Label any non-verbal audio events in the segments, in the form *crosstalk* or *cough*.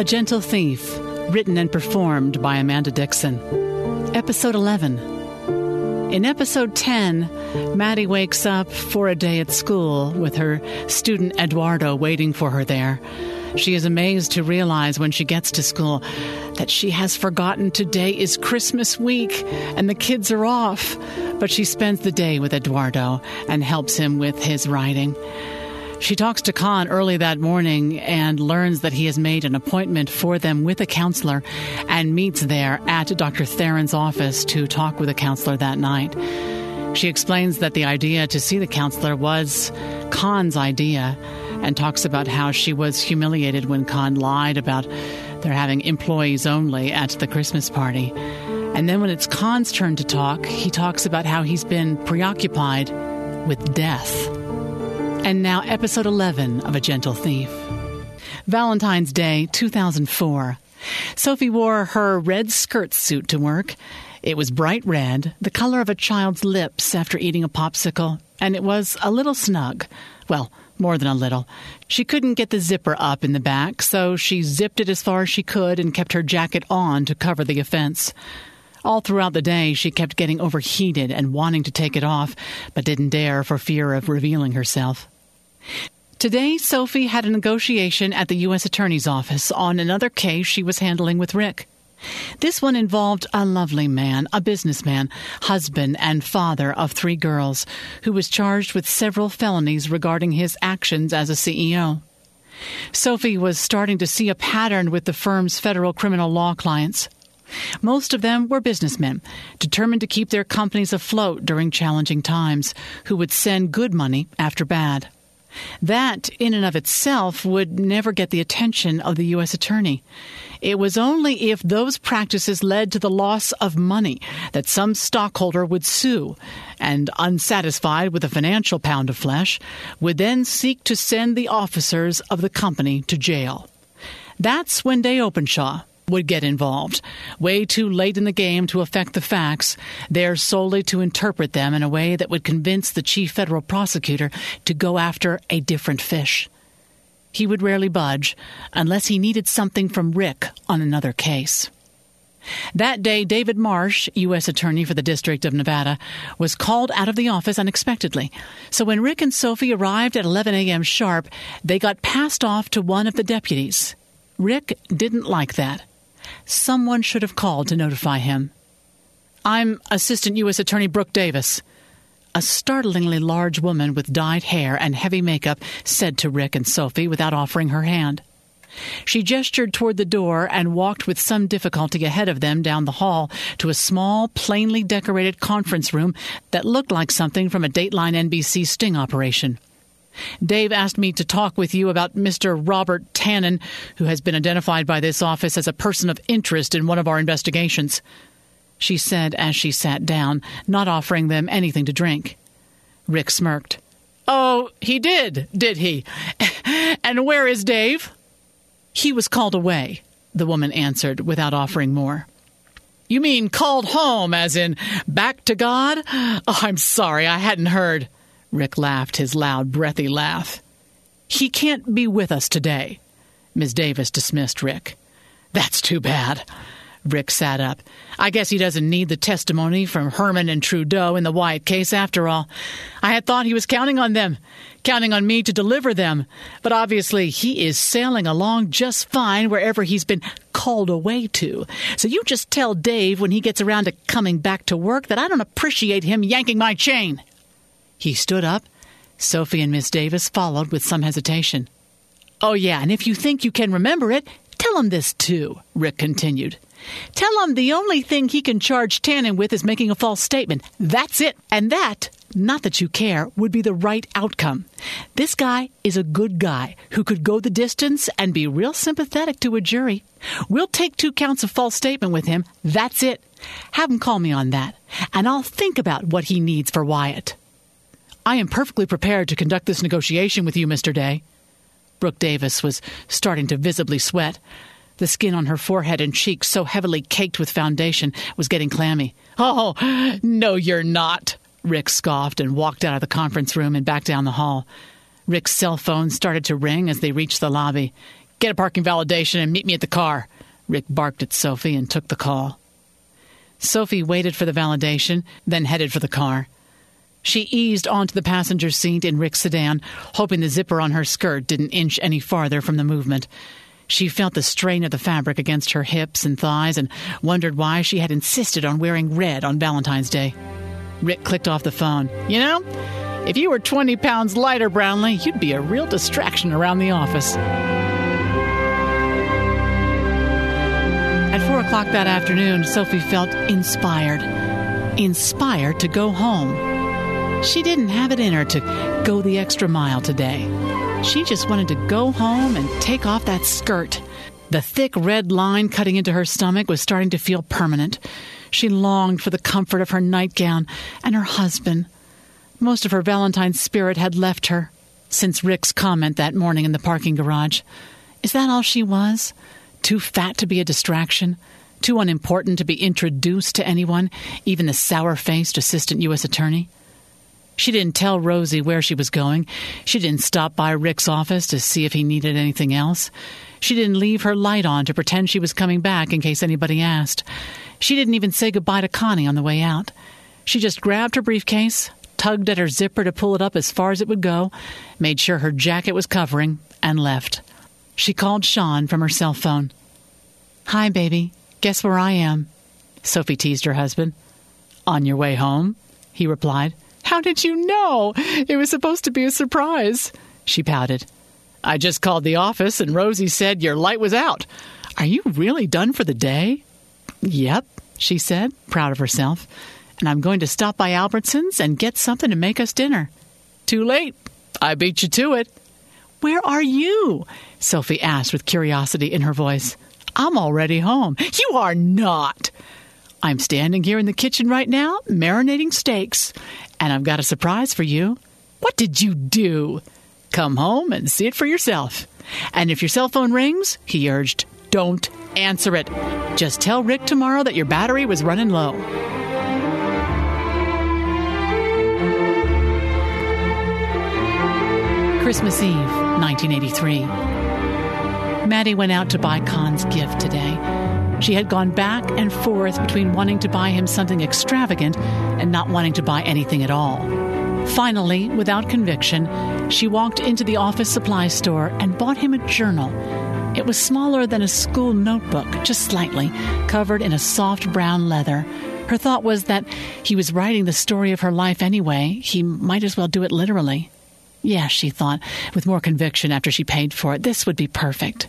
A Gentle Thief, written and performed by Amanda Dickson. Episode 11. In episode 10, Maddie wakes up for a day at school with her student Eduardo waiting for her there. She is amazed to realize when she gets to school that she has forgotten today is Christmas week and the kids are off. But she spends the day with Eduardo and helps him with his writing. She talks to Con early that morning and learns that he has made an appointment for them with a counselor and meets there at Dr. Theron's office to talk with a counselor that night. She explains that the idea to see the counselor was Con's idea and talks about how she was humiliated when Con lied about their having employees only at the Christmas party. And then when it's Con's turn to talk, he talks about how he's been preoccupied with death. And now, episode 11 of A Gentle Thief. Valentine's Day, 2004. Sophie wore her red skirt suit to work. It was bright red, the color of a child's lips after eating a popsicle, and it was a little snug. Well, more than a little. She couldn't get the zipper up in the back, so she zipped it as far as she could and kept her jacket on to cover the offense. All throughout the day, she kept getting overheated and wanting to take it off, but didn't dare for fear of revealing herself. Today, Sophie had a negotiation at the U.S. Attorney's Office on another case she was handling with Rick. This one involved a lovely man, a businessman, husband, and father of three girls, who was charged with several felonies regarding his actions as a CEO. Sophie was starting to see a pattern with the firm's federal criminal law clients. Most of them were businessmen, determined to keep their companies afloat during challenging times, who would send good money after bad. That, in and of itself, would never get the attention of the U.S. Attorney. It was only if those practices led to the loss of money that some stockholder would sue, and, unsatisfied with a financial pound of flesh, would then seek to send the officers of the company to jail. That's when Day Openshaw, would get involved. Way too late in the game to affect the facts, there solely to interpret them in a way that would convince the chief federal prosecutor to go after a different fish. He would rarely budge unless he needed something from Rick on another case. That day, David Marsh, U.S. Attorney for the District of Nevada, was called out of the office unexpectedly. So when Rick and Sophie arrived at 11 a.m. sharp, they got passed off to one of the deputies. Rick didn't like that. Someone should have called to notify him. I'm Assistant U.S. Attorney Brooke Davis. A startlingly large woman with dyed hair and heavy makeup said to Rick and Sophie without offering her hand. She gestured toward the door and walked with some difficulty ahead of them down the hall to a small, plainly decorated conference room that looked like something from a Dateline NBC sting operation. Dave asked me to talk with you about Mr. Robert Tannen, who has been identified by this office as a person of interest in one of our investigations. She said as she sat down, not offering them anything to drink. Rick smirked. Oh, he did, did he? *laughs* and where is Dave? He was called away, the woman answered without offering more. You mean called home, as in back to God? Oh, I'm sorry, I hadn't heard. Rick laughed his loud, breathy laugh. He can't be with us today. Miss Davis dismissed Rick. That's too bad. Rick sat up. I guess he doesn't need the testimony from Herman and Trudeau in the Wyatt case after all. I had thought he was counting on them, counting on me to deliver them. But obviously, he is sailing along just fine wherever he's been called away to. So you just tell Dave when he gets around to coming back to work that I don't appreciate him yanking my chain. He stood up. Sophie and Miss Davis followed with some hesitation. Oh, yeah, and if you think you can remember it, tell him this too, Rick continued. Tell him the only thing he can charge Tannen with is making a false statement. That's it. And that, not that you care, would be the right outcome. This guy is a good guy who could go the distance and be real sympathetic to a jury. We'll take two counts of false statement with him. That's it. Have him call me on that, and I'll think about what he needs for Wyatt. I am perfectly prepared to conduct this negotiation with you, Mr. Day. Brooke Davis was starting to visibly sweat. The skin on her forehead and cheeks, so heavily caked with foundation, was getting clammy. Oh, no, you're not, Rick scoffed and walked out of the conference room and back down the hall. Rick's cell phone started to ring as they reached the lobby. Get a parking validation and meet me at the car. Rick barked at Sophie and took the call. Sophie waited for the validation, then headed for the car. She eased onto the passenger seat in Rick's sedan, hoping the zipper on her skirt didn't inch any farther from the movement. She felt the strain of the fabric against her hips and thighs and wondered why she had insisted on wearing red on Valentine's Day. Rick clicked off the phone. You know, if you were 20 pounds lighter, Brownlee, you'd be a real distraction around the office. At 4 o'clock that afternoon, Sophie felt inspired. Inspired to go home. She didn't have it in her to go the extra mile today. She just wanted to go home and take off that skirt. The thick red line cutting into her stomach was starting to feel permanent. She longed for the comfort of her nightgown and her husband. Most of her Valentine's spirit had left her since Rick's comment that morning in the parking garage. Is that all she was? Too fat to be a distraction? Too unimportant to be introduced to anyone, even the sour faced assistant U.S. attorney? She didn't tell Rosie where she was going. She didn't stop by Rick's office to see if he needed anything else. She didn't leave her light on to pretend she was coming back in case anybody asked. She didn't even say goodbye to Connie on the way out. She just grabbed her briefcase, tugged at her zipper to pull it up as far as it would go, made sure her jacket was covering, and left. She called Sean from her cell phone. Hi, baby. Guess where I am? Sophie teased her husband. On your way home? He replied. How did you know? It was supposed to be a surprise. She pouted. I just called the office and Rosie said your light was out. Are you really done for the day? Yep, she said, proud of herself. And I'm going to stop by Albertsons and get something to make us dinner. Too late. I beat you to it. Where are you? Sophie asked with curiosity in her voice. I'm already home. You are not. I'm standing here in the kitchen right now, marinating steaks, and I've got a surprise for you. What did you do? Come home and see it for yourself. And if your cell phone rings, he urged, don't answer it. Just tell Rick tomorrow that your battery was running low. Christmas Eve, 1983. Maddie went out to buy Con's gift today. She had gone back and forth between wanting to buy him something extravagant and not wanting to buy anything at all. Finally, without conviction, she walked into the office supply store and bought him a journal. It was smaller than a school notebook, just slightly, covered in a soft brown leather. Her thought was that he was writing the story of her life anyway. He might as well do it literally. Yes, she thought, with more conviction after she paid for it. This would be perfect.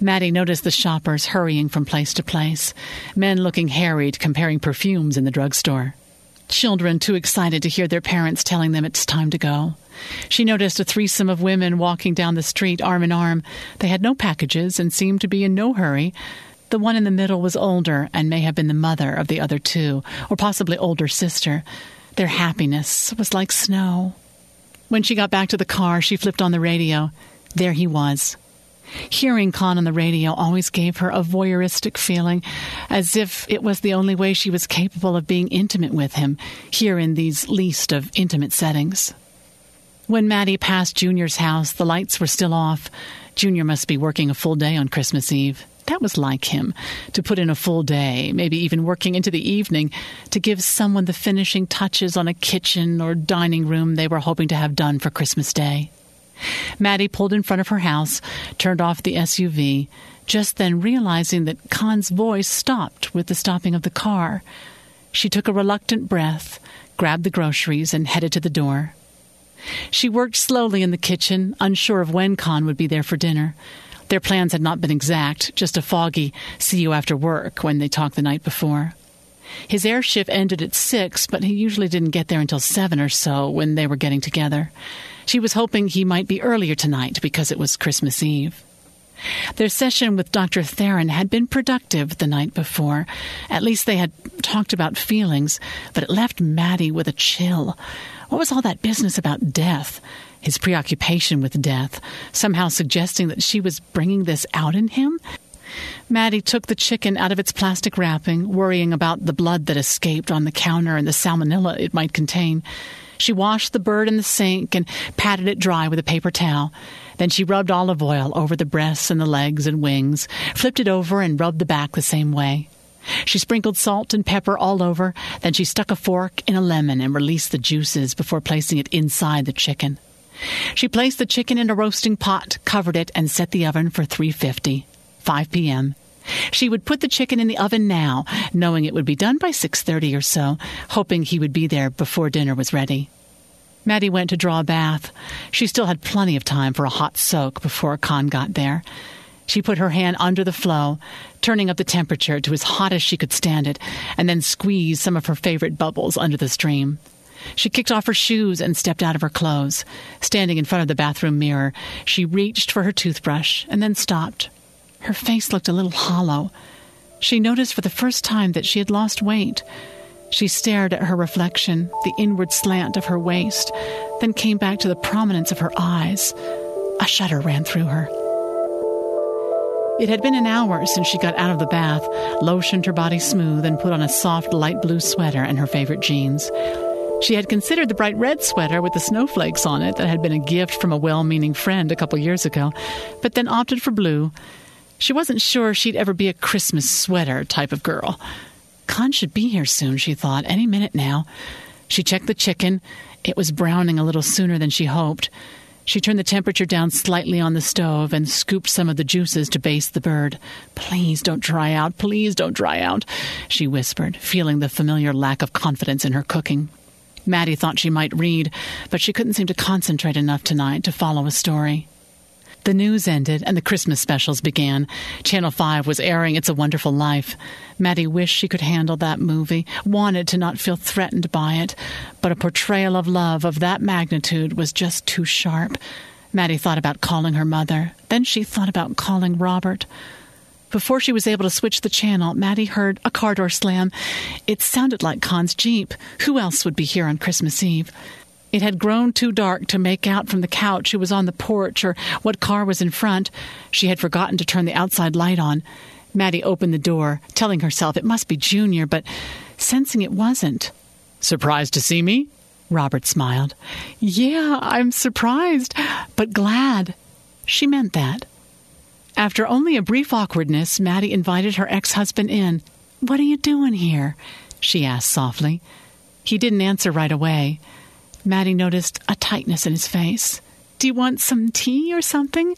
Maddie noticed the shoppers hurrying from place to place, men looking harried comparing perfumes in the drugstore. Children too excited to hear their parents telling them it's time to go. She noticed a threesome of women walking down the street arm in arm. They had no packages and seemed to be in no hurry. The one in the middle was older and may have been the mother of the other two, or possibly older sister. Their happiness was like snow. When she got back to the car, she flipped on the radio. There he was, Hearing Con on the radio always gave her a voyeuristic feeling, as if it was the only way she was capable of being intimate with him, here in these least of intimate settings. When Maddie passed Junior's house, the lights were still off. Junior must be working a full day on Christmas Eve. That was like him to put in a full day, maybe even working into the evening, to give someone the finishing touches on a kitchen or dining room they were hoping to have done for Christmas Day. Maddie pulled in front of her house, turned off the SUV, just then realizing that Con's voice stopped with the stopping of the car. She took a reluctant breath, grabbed the groceries, and headed to the door. She worked slowly in the kitchen, unsure of when Con would be there for dinner. Their plans had not been exact, just a foggy see you after work when they talked the night before. His air shift ended at six, but he usually didn't get there until seven or so when they were getting together. She was hoping he might be earlier tonight because it was Christmas Eve. Their session with Dr. Theron had been productive the night before. At least they had talked about feelings, but it left Maddie with a chill. What was all that business about death? His preoccupation with death, somehow suggesting that she was bringing this out in him? Maddie took the chicken out of its plastic wrapping, worrying about the blood that escaped on the counter and the salmonella it might contain. She washed the bird in the sink and patted it dry with a paper towel. Then she rubbed olive oil over the breasts and the legs and wings, flipped it over, and rubbed the back the same way. She sprinkled salt and pepper all over, then she stuck a fork in a lemon and released the juices before placing it inside the chicken. She placed the chicken in a roasting pot, covered it, and set the oven for 350, 5 p.m. She would put the chicken in the oven now, knowing it would be done by 6:30 or so, hoping he would be there before dinner was ready. Maddie went to draw a bath. She still had plenty of time for a hot soak before Con got there. She put her hand under the flow, turning up the temperature to as hot as she could stand it, and then squeezed some of her favorite bubbles under the stream. She kicked off her shoes and stepped out of her clothes. Standing in front of the bathroom mirror, she reached for her toothbrush and then stopped. Her face looked a little hollow. She noticed for the first time that she had lost weight. She stared at her reflection, the inward slant of her waist, then came back to the prominence of her eyes. A shudder ran through her. It had been an hour since she got out of the bath, lotioned her body smooth, and put on a soft light blue sweater and her favorite jeans. She had considered the bright red sweater with the snowflakes on it that had been a gift from a well meaning friend a couple years ago, but then opted for blue she wasn't sure she'd ever be a Christmas sweater type of girl. Con should be here soon, she thought, any minute now. She checked the chicken. It was browning a little sooner than she hoped. She turned the temperature down slightly on the stove and scooped some of the juices to baste the bird. Please don't dry out. Please don't dry out, she whispered, feeling the familiar lack of confidence in her cooking. Maddie thought she might read, but she couldn't seem to concentrate enough tonight to follow a story. The news ended and the Christmas specials began. Channel 5 was airing It's a Wonderful Life. Maddie wished she could handle that movie, wanted to not feel threatened by it, but a portrayal of love of that magnitude was just too sharp. Maddie thought about calling her mother. Then she thought about calling Robert. Before she was able to switch the channel, Maddie heard a car door slam. It sounded like Con's Jeep. Who else would be here on Christmas Eve? It had grown too dark to make out from the couch who was on the porch or what car was in front. She had forgotten to turn the outside light on. Maddie opened the door, telling herself it must be Junior, but sensing it wasn't. Surprised to see me? Robert smiled. Yeah, I'm surprised, but glad. She meant that. After only a brief awkwardness, Maddie invited her ex husband in. What are you doing here? she asked softly. He didn't answer right away. Maddie noticed a tightness in his face. Do you want some tea or something?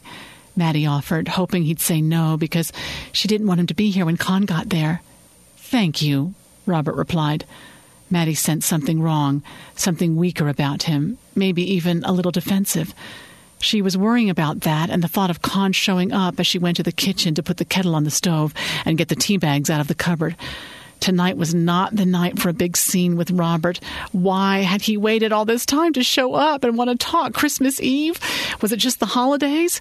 Maddie offered, hoping he'd say no because she didn't want him to be here when Con got there. Thank you, Robert replied. Maddie sensed something wrong, something weaker about him, maybe even a little defensive. She was worrying about that and the thought of Con showing up as she went to the kitchen to put the kettle on the stove and get the tea bags out of the cupboard. Tonight was not the night for a big scene with Robert. Why had he waited all this time to show up and want to talk Christmas Eve? Was it just the holidays?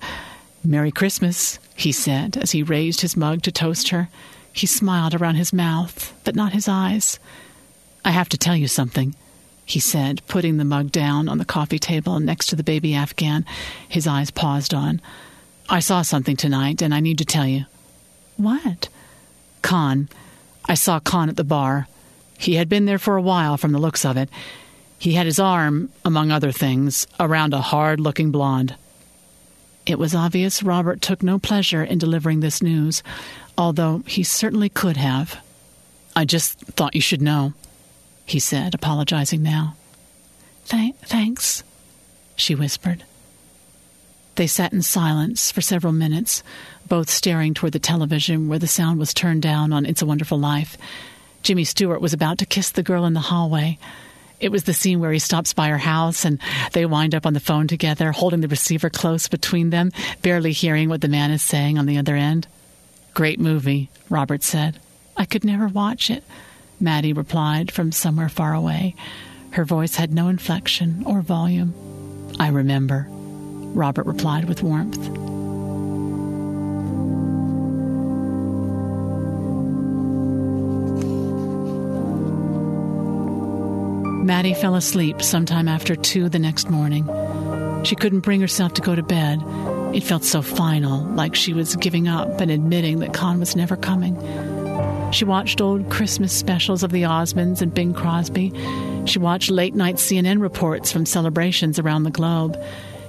Merry Christmas, he said as he raised his mug to toast her. He smiled around his mouth, but not his eyes. I have to tell you something, he said, putting the mug down on the coffee table next to the baby Afghan, his eyes paused on. I saw something tonight, and I need to tell you. What? Con, I saw Con at the bar. He had been there for a while from the looks of it. He had his arm, among other things, around a hard looking blonde. It was obvious Robert took no pleasure in delivering this news, although he certainly could have. I just thought you should know, he said, apologizing now. Th- thanks, she whispered. They sat in silence for several minutes, both staring toward the television where the sound was turned down on It's a Wonderful Life. Jimmy Stewart was about to kiss the girl in the hallway. It was the scene where he stops by her house and they wind up on the phone together, holding the receiver close between them, barely hearing what the man is saying on the other end. Great movie, Robert said. I could never watch it, Maddie replied from somewhere far away. Her voice had no inflection or volume. I remember, Robert replied with warmth. Maddie fell asleep sometime after two the next morning. She couldn't bring herself to go to bed. It felt so final, like she was giving up and admitting that Con was never coming. She watched old Christmas specials of the Osmonds and Bing Crosby. She watched late night CNN reports from celebrations around the globe.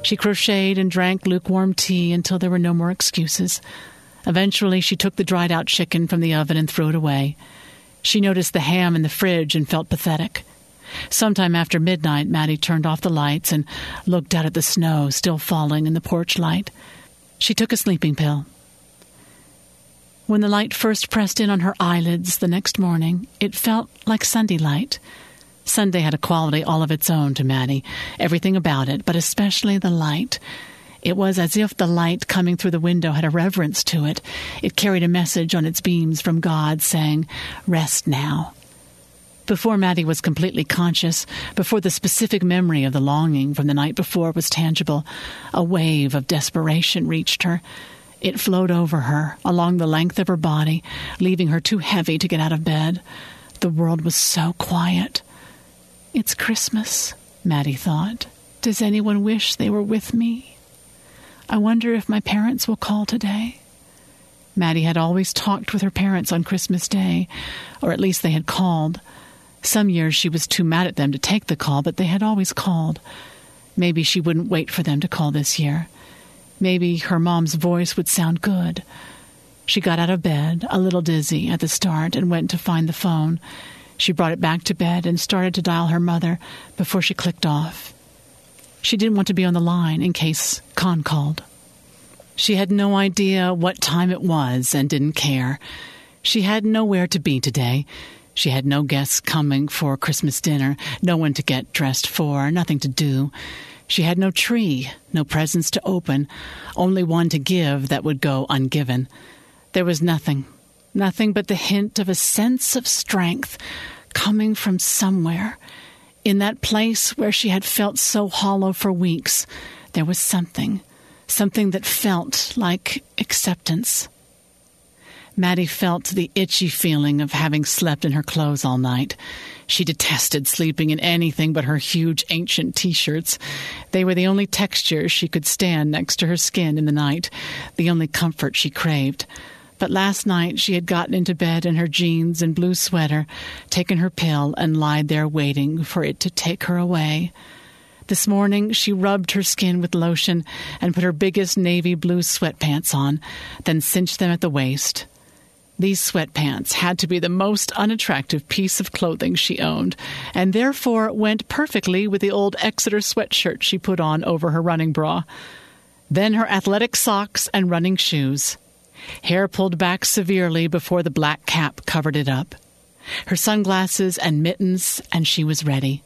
She crocheted and drank lukewarm tea until there were no more excuses. Eventually, she took the dried out chicken from the oven and threw it away. She noticed the ham in the fridge and felt pathetic. Sometime after midnight, Maddie turned off the lights and looked out at the snow still falling in the porch light. She took a sleeping pill. When the light first pressed in on her eyelids the next morning, it felt like Sunday light. Sunday had a quality all of its own to Maddie, everything about it, but especially the light. It was as if the light coming through the window had a reverence to it. It carried a message on its beams from God saying, Rest now. Before Maddie was completely conscious, before the specific memory of the longing from the night before was tangible, a wave of desperation reached her. It flowed over her, along the length of her body, leaving her too heavy to get out of bed. The world was so quiet. It's Christmas, Maddie thought. Does anyone wish they were with me? I wonder if my parents will call today. Maddie had always talked with her parents on Christmas Day, or at least they had called. Some years she was too mad at them to take the call, but they had always called. Maybe she wouldn't wait for them to call this year. Maybe her mom's voice would sound good. She got out of bed, a little dizzy at the start, and went to find the phone. She brought it back to bed and started to dial her mother before she clicked off. She didn't want to be on the line in case Con called. She had no idea what time it was and didn't care. She had nowhere to be today. She had no guests coming for Christmas dinner, no one to get dressed for, nothing to do. She had no tree, no presents to open, only one to give that would go ungiven. There was nothing, nothing but the hint of a sense of strength coming from somewhere. In that place where she had felt so hollow for weeks, there was something, something that felt like acceptance. Maddie felt the itchy feeling of having slept in her clothes all night. She detested sleeping in anything but her huge ancient t shirts. They were the only texture she could stand next to her skin in the night, the only comfort she craved. But last night she had gotten into bed in her jeans and blue sweater, taken her pill, and lied there waiting for it to take her away. This morning she rubbed her skin with lotion and put her biggest navy blue sweatpants on, then cinched them at the waist. These sweatpants had to be the most unattractive piece of clothing she owned, and therefore went perfectly with the old Exeter sweatshirt she put on over her running bra. Then her athletic socks and running shoes. Hair pulled back severely before the black cap covered it up. Her sunglasses and mittens, and she was ready.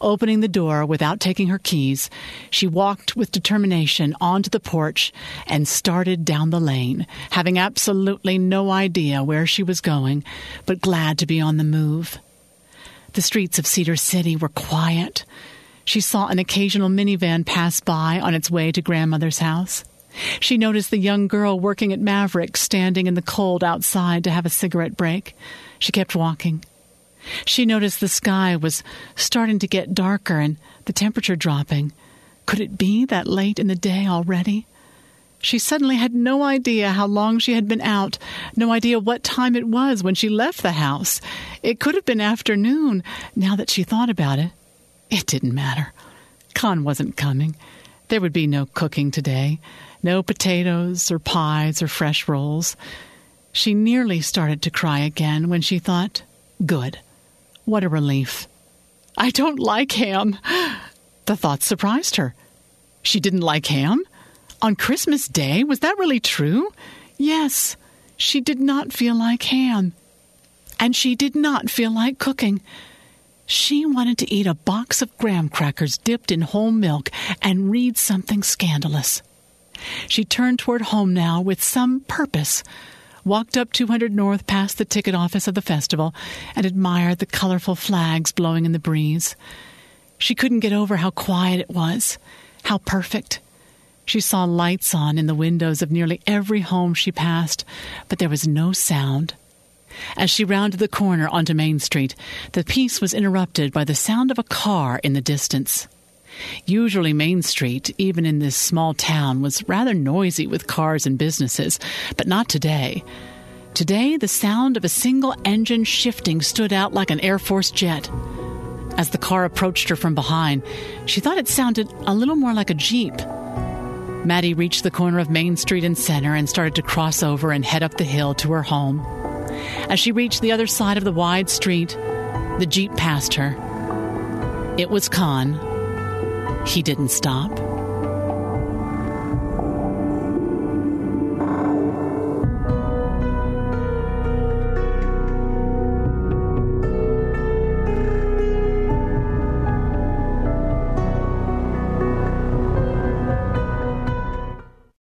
Opening the door without taking her keys, she walked with determination onto the porch and started down the lane, having absolutely no idea where she was going, but glad to be on the move. The streets of Cedar City were quiet. She saw an occasional minivan pass by on its way to grandmother's house. She noticed the young girl working at Maverick standing in the cold outside to have a cigarette break. She kept walking. She noticed the sky was starting to get darker and the temperature dropping. Could it be that late in the day already? She suddenly had no idea how long she had been out, no idea what time it was when she left the house. It could have been afternoon, now that she thought about it. It didn't matter. Con wasn't coming. There would be no cooking today, no potatoes or pies or fresh rolls. She nearly started to cry again when she thought, Good. What a relief. I don't like ham. The thought surprised her. She didn't like ham? On Christmas Day? Was that really true? Yes, she did not feel like ham. And she did not feel like cooking. She wanted to eat a box of graham crackers dipped in whole milk and read something scandalous. She turned toward home now with some purpose, walked up 200 North past the ticket office of the festival, and admired the colorful flags blowing in the breeze. She couldn't get over how quiet it was, how perfect. She saw lights on in the windows of nearly every home she passed, but there was no sound. As she rounded the corner onto Main Street, the peace was interrupted by the sound of a car in the distance. Usually, Main Street, even in this small town, was rather noisy with cars and businesses, but not today. Today, the sound of a single engine shifting stood out like an Air Force jet. As the car approached her from behind, she thought it sounded a little more like a Jeep. Maddie reached the corner of Main Street and Center and started to cross over and head up the hill to her home. As she reached the other side of the wide street, the Jeep passed her. It was Con. He didn't stop.